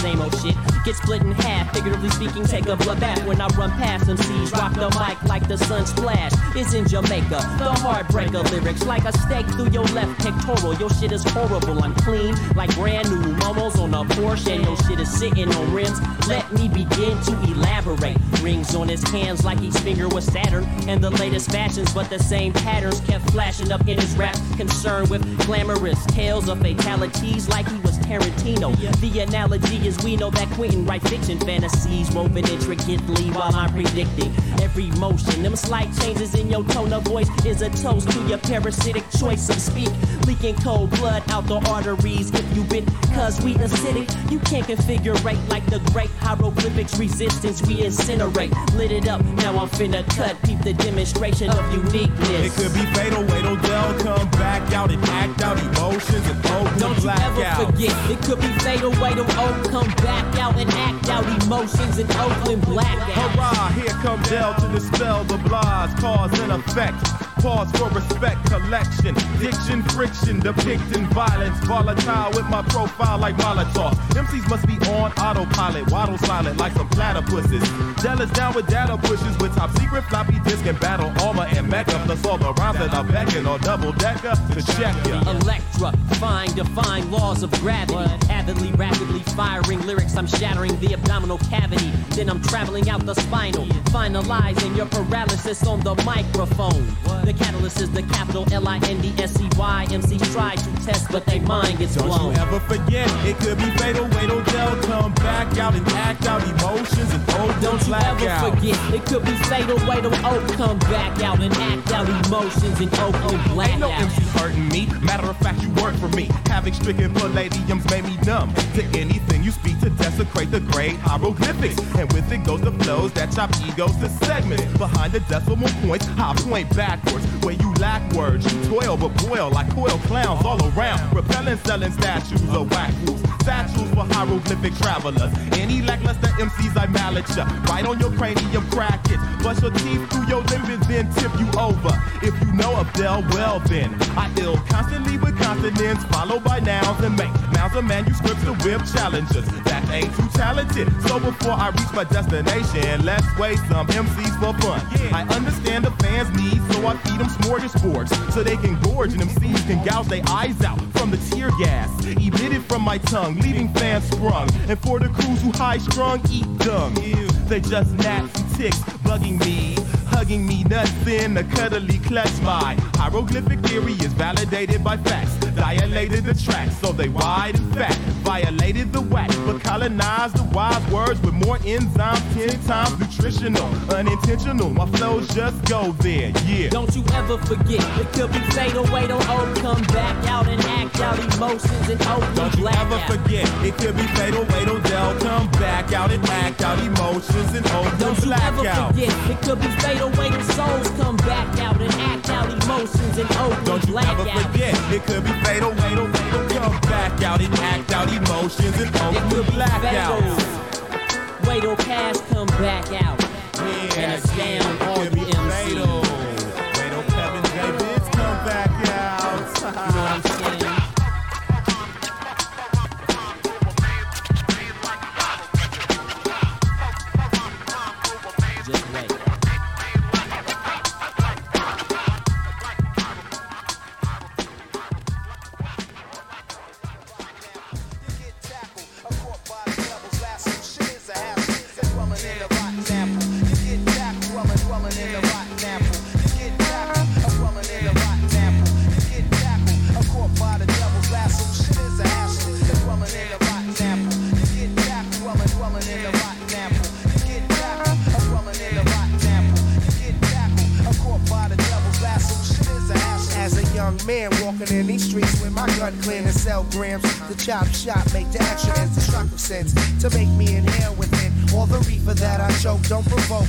same old shit. Get split in half, figuratively speaking, take a blood bath when I run past them seas. Rock the mic like the sun splash. It's in Jamaica, the heartbreaker lyrics like a stake through your left pectoral. Your shit is horrible, I'm clean like brand new momos on a Porsche, and your shit is sitting on rims. Let me begin to elaborate. Rings on his hands like each finger was Saturn, and the latest fashions, but the same patterns kept flashing up in his rap. Concerned with glamorous tales of fatalities like he was Tarantino. The analogy is we know that Quentin write fiction fantasies woven intricately while I'm predicting every motion. Them slight changes in your tone of voice is a toast to your parasitic choice of speak. Leaking cold blood out the arteries if you been cause we acidic. You can't configurate like the great hieroglyphics resistance we incinerate. Lit it up, now I'm finna cut. Peep the demonstration of uniqueness. It could be fatal, wait they'll come back out and act out emotions and open Don't you ever out. forget, it could be fatal. Wait Oak come back out and act out emotions in Oakland blackout. Hurrah, here come Del to dispel the blahs, cause and effect. Pause for respect collection. Diction, friction, depicting violence. Volatile with my profile like Molotov. MCs must be on autopilot. Waddle silent like some platypuses. Del is down with data pushes with top secret floppy disk and battle armor and mecha. Plus all the rhymes that I'm becking or double decker to check ya. Electra, fine, define laws of gravity. Avidly, rapidly firing lyrics, I'm shattering the abdominal cavity. Then I'm traveling out the spinal, finalizing your paralysis on the microphone. The catalyst is the capital L I N D S E Y. MCs try to test, but they mind gets blown. Don't you ever forget, it could be fatal. Wait they'll come back out and act out emotions and open Don't you ever out. forget, it could be fatal. Wait till Oak oh, come back out and act out emotions and in Oakland black Ain't no out. MC hurting me. Matter of fact, you work for me. Having stricken palladiums made me numb to anything you speak to desecrate the great hieroglyphics. And with it goes the flows that chop egos to segments. Behind the decimal points, I point backwards. Where you lack words, you toil but boil like coil clowns all around. Repelling, selling statues of whack fools. Statues for hieroglyphic travelers. Any lackluster MCs I mallet ya. Right on your cranium, crack it. Bust your teeth through your limbs, then tip you over. If you know of Del, well then. I ill constantly with consonants, followed by nouns and make mounds of manuscripts to whip challenges. That ain't too talented. So before I reach my destination, let's waste some MCs for fun. I understand the fans' needs, so I feed them smorgasbords. So they can gorge and MCs can gouge their eyes out from the tear gas emitted from my tongue, leaving fans sprung. And for the crews who high strung, eat dung. They just gnats and ticks bugging me. Hugging me nuts in a cuddly clutch. My hieroglyphic theory is validated by facts. Dilated the tracks so they wide and fat. Violated the wax, but colonized the wise words with more enzymes, ten times nutritional. Unintentional, my flows just go there, yeah. Don't you ever forget, it could be fatal. Wait till Oak come back out and act out emotions and open Don't you ever out. forget, it could be fatal, wait till they'll come back out and act out emotions and hope Don't you black ever out. forget, it could be fatal way the souls come back out and act out emotions and open Don't you ever out. forget, it could be fatal, wait they'll come back out and act out emotions and hope to black out. Wait till cash come back out and astound all Could the MCs. Chop shop make the action as destructive sense to make me inhale within all the reefer that I choke. Don't provoke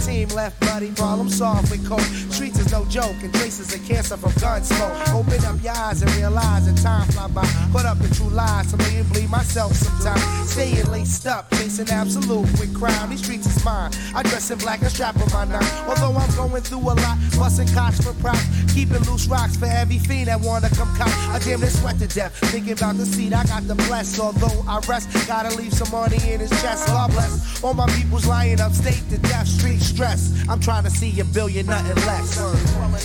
team left bloody, problem solved with coke. Streets is no joke, and traces of cancer from gun smoke. Open up your eyes and realize that time fly by. Put up the true lies, so maybe bleed myself sometimes. Staying laced up, chasing absolute with crime. These streets is mine. I dress in black and strap on my nine. Although I'm going through a lot, busting cots for props. Keeping loose rocks for every fiend that wanna come cop. I damn near sweat to death. Thinking about the seat I got to bless. Although I rest, gotta leave some money in his chest. God bless. All my people's lying up, state to death, street stress. I'm trying to see a billion, nothing less. My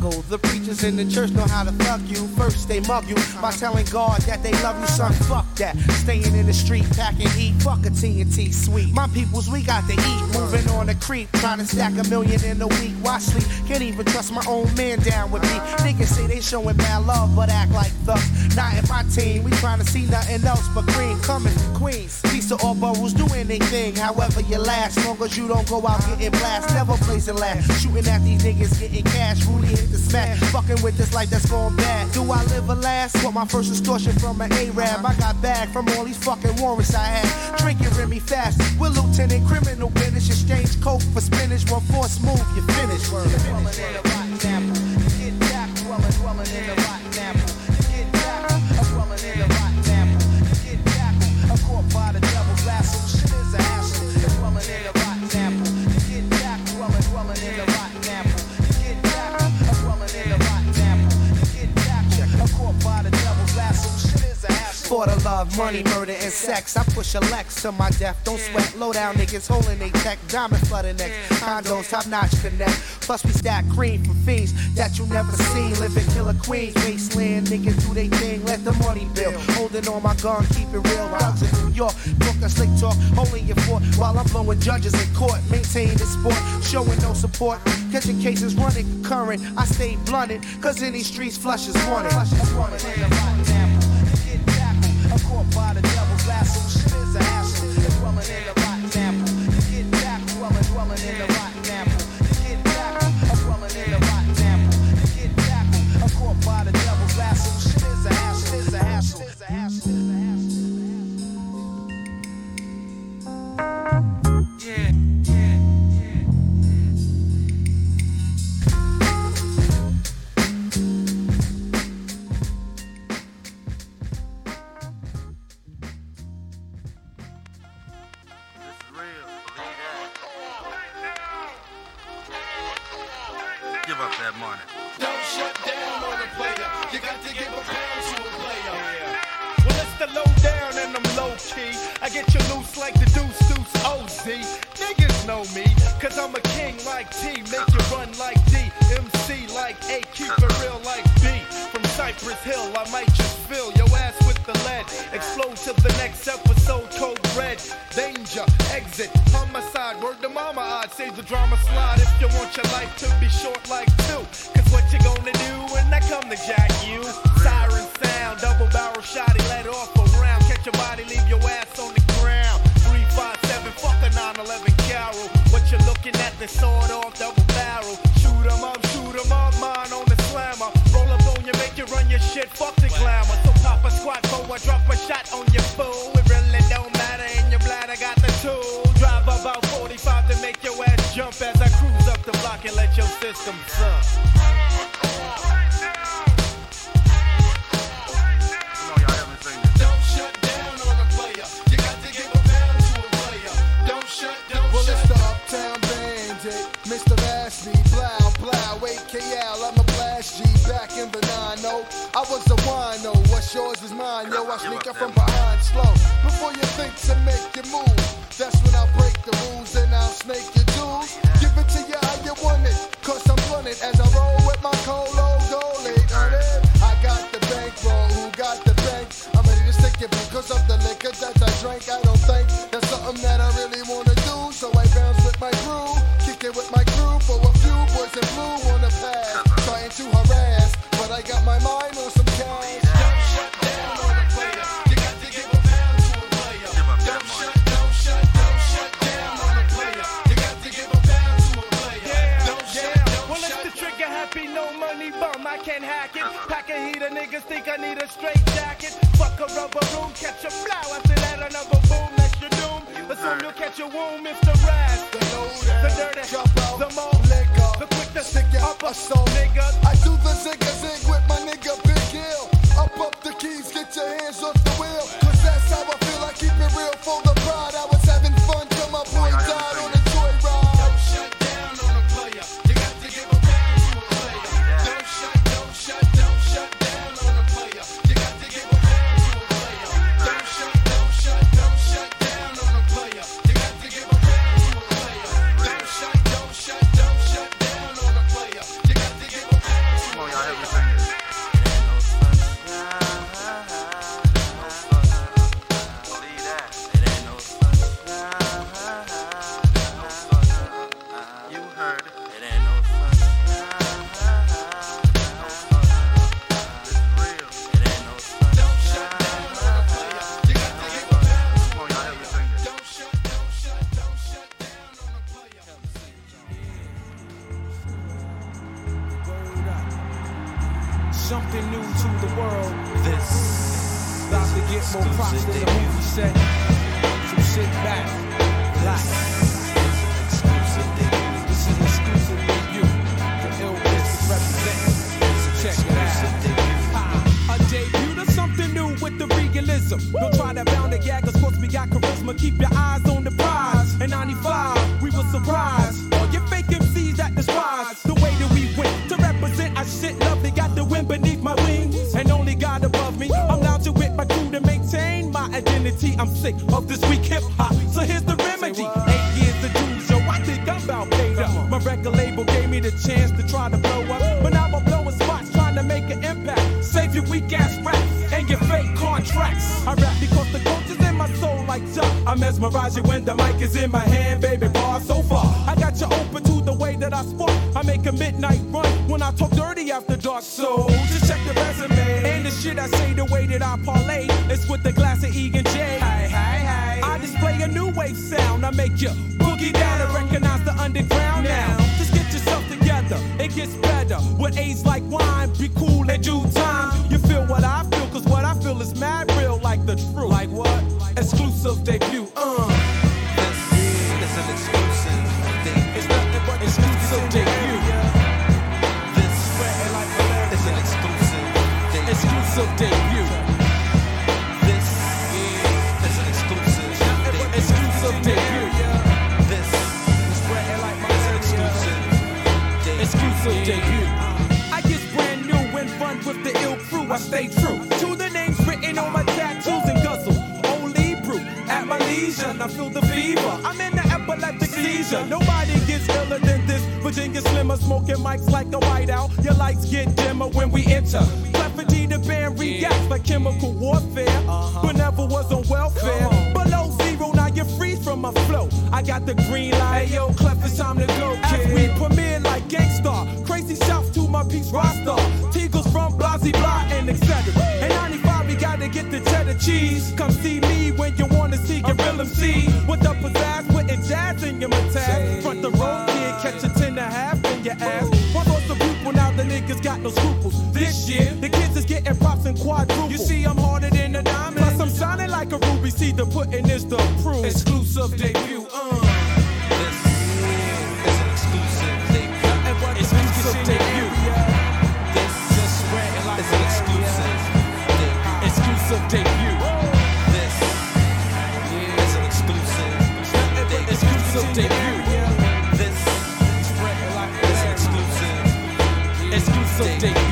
struggle. The preachers in the church know how to fuck you. First they mug you by telling God that they love you, son. Fuck that. Staying in the street, packing heat. Fuck a TNT sweet. My peoples, we got to eat. Moving on the creep, trying to stack a million in a week. Why sleep? Can't even trust my own man down with me. Niggas say they showing mad love, but act like thugs. Not in my team. We trying to see nothing else but green coming from Queens. To all boroughs, do anything. However you last, long as you don't go out getting blast. Never blazing last. Shooting at these niggas, getting cash. Rudy hit the smash. Fucking with this life that's going bad. Do I live or last? Want my first extortion from an Arab. I got bag from all these fucking warrants I had. Drinking Remy fast. With Lieutenant Criminal Business. Exchange coke for spinach. One force move, you finish. For the love, money, murder, and sex. I push a Lex to my death. Don't sweat, low down niggas holding they tech. Diamond flooding neck. Condos, top notch connect. Plus, we stack cream from fiends that you never seen. Living killer queens, wasteland. Niggas do they thing, let the money build. Holding on my gun, keep it real. Thugs in New York, book a slick talk, holding your fort while I'm blowing judges in court. Maintain the sport, showing no support. Catching cases running current. I stay blunted, cause in these streets, flush is wanted. By the give up that money. Don't shut down on the player. You got to give a pound to a player. Well, it's the low down and I'm low key. I get you loose like the Deuce Deuce OZ. Niggas know me, cause I'm a king like T. Make you run like D. MC like A. Keep it real like B. From Cypress Hill, I might just fill your ass with the lead. Explode to the next episode so cold red. Danger, exit, homicide. Word to mama, I'd save the drama slide. If you want your life to be short like two, cause what you gonna do when I come to jack you? Siren sound, double barrel shotty, let off around. Catch your body, leave your ass on the ground. 357, fuck a 911 Carol. What you looking at, the sword off double barrel. Shoot 'em up, shoot 'em up, mine on the slammer. Roll up on you, make you run your shit, fuck the glamour up a squat for a drop a shot on your fool. It really don't matter, and you're glad I got the tool. Drive about 45 to make your ass jump as I cruise up the block and let your system suck. yours is mine. Yo, I sneak up from behind slow. Before you think to make your move, that's when I break the rules and I'll snake your jewels. Give it to you how you want it, cause I'm running as I roll with my colo. niggas think I need a straight jacket. Fuck a rubber room, catch a flower, after that another boom, that's your doom. But soon you'll catch a wound, Mr. Rash. The loaded, the dirty, Jump out, the more liquor, the quick to stick up a soul, nigga. I do the zig-a-zig with my with the ill crew, I stay true to the names written on my tattoos and guzzle. Only brew at my leisure, I feel the fever. I'm in the epileptic seizure. Nobody gets iller than this. Virginia Slimmer smoking mics like a whiteout. Your lights get dimmer when we enter. Clefity the band reacts like chemical warfare, uh-huh. but never was on welfare. Below zero, now you freeze from my flow. I got the green light. Hey yo, Clef, it's time to go, kid. As we premiere like gangsta, crazy shouts to my piece Rasta. Teagles from Blasey Blah and etc. And 95, we gotta get the cheddar cheese. Come see me when you wanna see Gorilla MC. With the pizzazz, putting jazz in your mataz. Front the road, kid, catch a ten and a half in your ass. One for some people, now the niggas got no scruples. This year, the kids is getting props and quadruple. You see, I'm harder than a diamond. Plus, I'm shining like a ruby. See, the putting is the proof. Exclusive debut. Uh. Exclusive. Exclusive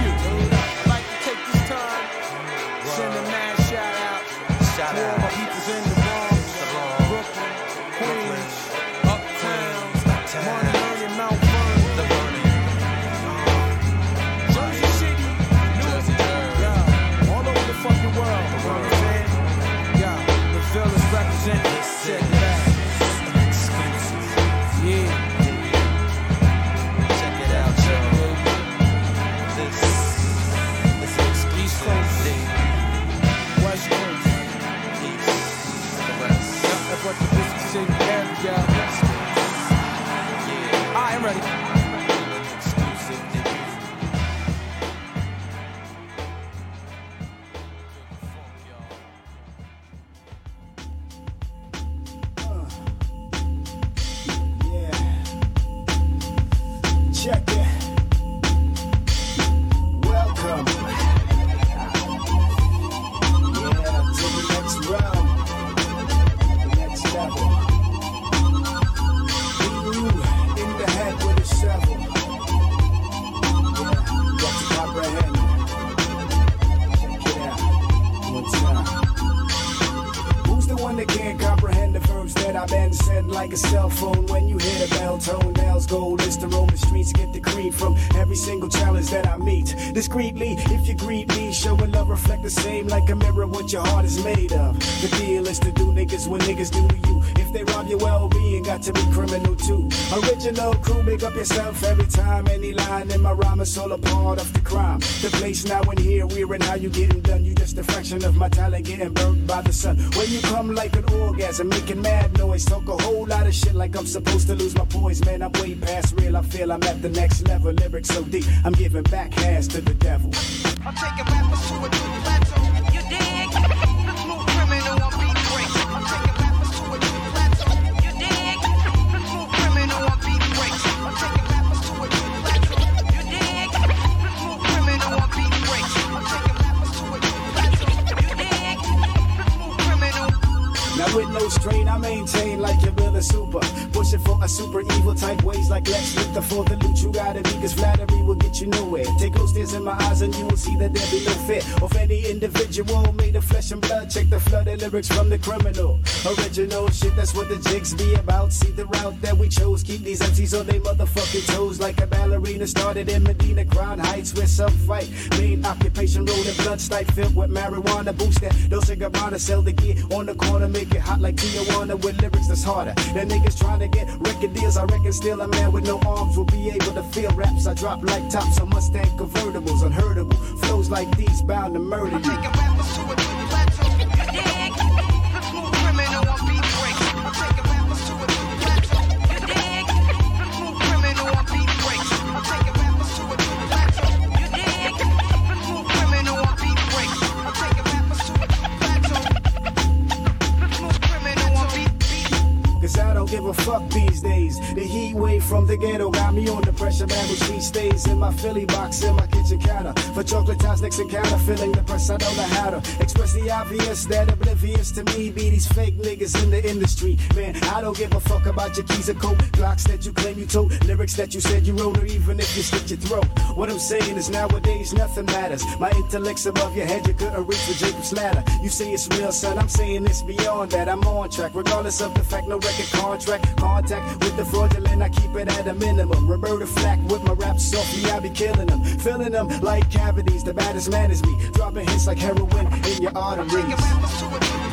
like a cell phone when you hear the bell tone? Nails gold is the streets, get the cream from every single challenge that I meet. Discreetly, if you greet me, showing love reflect the same like a mirror what your heart is made of. The deal is to do niggas when niggas do to you. If they rob your well-being, got to be criminal too. Original crew, make up yourself every time. Any line in my rhyme is all a part of the crime. The place now and here, we're in how you getting done. You just a fraction of my talent getting burnt by the sun. When you come like an orgasm, making mad noise, talk a whole lot of shit like I'm supposed to lose my poise. Man, I'm way past real. I feel I'm at the next level. Lyrics so deep, I'm giving back hands to the devil. I'm taking rappers to a new plateau. Like super. Pushing for a super evil type ways like Lex Luthor for the loot you gotta be, cause flattery will get you nowhere. Take those tears in my eyes and you will see that there be no fear of any individual made of flesh and blood. Check the flooded lyrics from the criminal. Original shit, that's what the jigs be about. See the route that we chose, keep these MCs on their motherfucking toes like a ballerina started in Medina, Crown Heights, with some fight. Main occupation, rolling blood stipe filled with marijuana. Boost that, Dolce Gabbana, sell the gear on the corner, make it hot like Tijuana with lyrics that's harder. Than niggas trying to get record deals, I reckon still a man with no arms will be able to feel raps. I drop like tops on Mustang convertibles, unheardable. Flows like these bound to murder you. A fuck these days. The heat wave from the ghetto got me on the pressure. Man, she stays in my Philly box in my kitchen counter. For chocolate tots next encounter, feeling the press. I know the how to express the obvious that oblivious to me be these fake niggas in the industry. Man, I don't give a fuck about your keys or coat, Glocks that you claim you tote, lyrics that you said you wrote, or even if you slit your throat. What I'm saying is nowadays nothing matters. My intellect's above your head, you couldn't reach the Jacob's ladder. You say it's real, son. I'm saying it's beyond that. I'm on track, regardless of the fact, no record contract, contact with the fraudulent I keep it at a minimum. Roberta Flack with my rap Sophie, I be killing them. Filling them like cavities. The baddest man is me. Dropping hits like heroin in your arteries.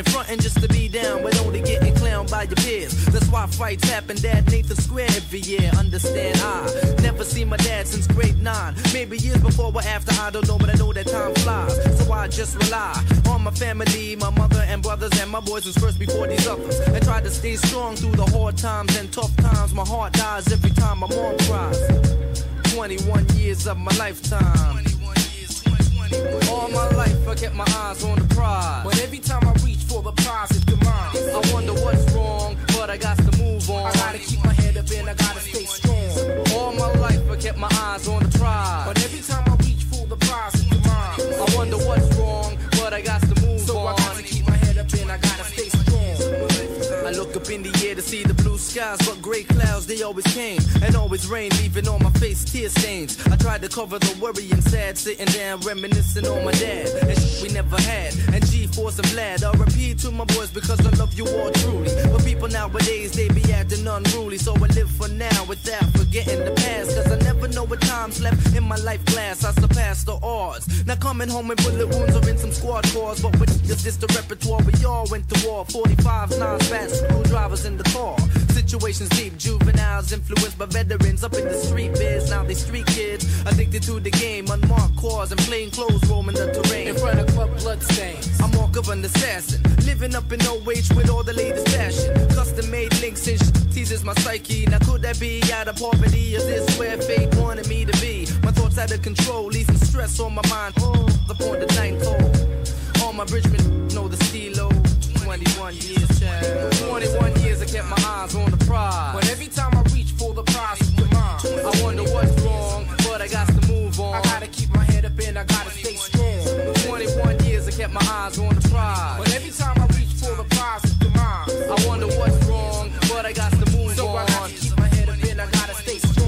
Nothing, fronting just to be down, but only getting clowned by your peers. That's why fights happen, Dad Nathan Square every year. Understand I never seen my dad since grade nine. Maybe years before or after, I don't know, but I know that time flies. So I just rely on my family, my mother and brothers, and my boys was first before these others. And try to stay strong through the hard times and tough times. My heart dies every time my mom cries. 21 years of my lifetime. All my life I kept my eyes on the prize. Skies, but gray clouds they always came and always rain, leaving on my face tear stains. I tried to cover the worry and sad, sitting down reminiscing on my dad and shit we never had. And G-force and Vlad, I repeat to my boys because I love you all truly. But people nowadays they be acting unruly, so I live for now without forgetting the past. Cause I never know what time's left in my life class. I surpassed the odds. Now coming home with bullet wounds or in some squad cars, but with this just the repertoire we all went to war. 45s, nines, fat screwdrivers in the car. Situations deep, juveniles influenced by veterans up in the street biz. Now they street kids addicted to the game, unmarked cars and plain clothes roaming the terrain. In front of club bloodstains. I'm walk of an assassin, living up in age with all the latest fashion. Custom made links and sh- teases my psyche. Now could that be out of poverty? Is this where fate wanted me to be? My thoughts out of control, leaving stress on my mind. Oh, the ninth hole. All my Bridgman know the stilo. 21 years, child. 21 years kept my eyes on the prize. But every time I reach for the prize. I wonder what's wrong, but I got to move on. I gotta keep my head up and I gotta stay strong. 21 years I kept my eyes on the prize. But every time I reach for the prize, it's demise. I wonder what's wrong, but I got to move so on. I gotta keep my head up and I gotta stay strong.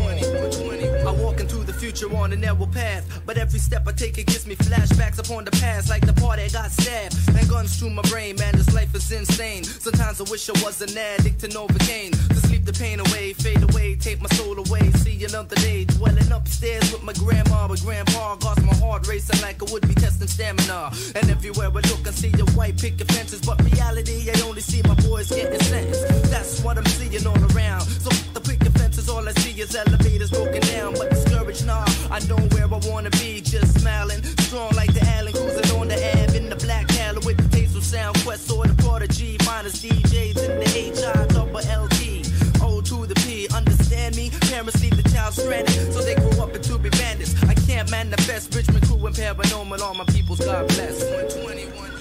I walk into the future on a narrow path, but every step I take it gives me flashbacks upon the past, like the part that got stabbed and guns to my brain. Man, this life is insane. Sometimes I wish I was an addict to Novocaine to sleep the pain away, fade away, take my soul away. See another day, dwelling upstairs with my grandma, but grandpa got my heart racing like I would be testing stamina. And everywhere I look, I see your white picket fences, but reality, I only see my boys getting sentenced. That's what I'm seeing all around. So the picket fences, all I see is elevators broken down, but discouraged, nah. I know where I wanna be, just smiling, strong like the Allen cruising on the Ave in the black Cali with the Hazel Sound Quest or the Prodigy, minus DJs in the HI double LT. O to the P, understand me? Parents leave the child stranded, so they grow up into be bandits. I can't manifest Richmond crew and paranormal, all my peoples, God bless.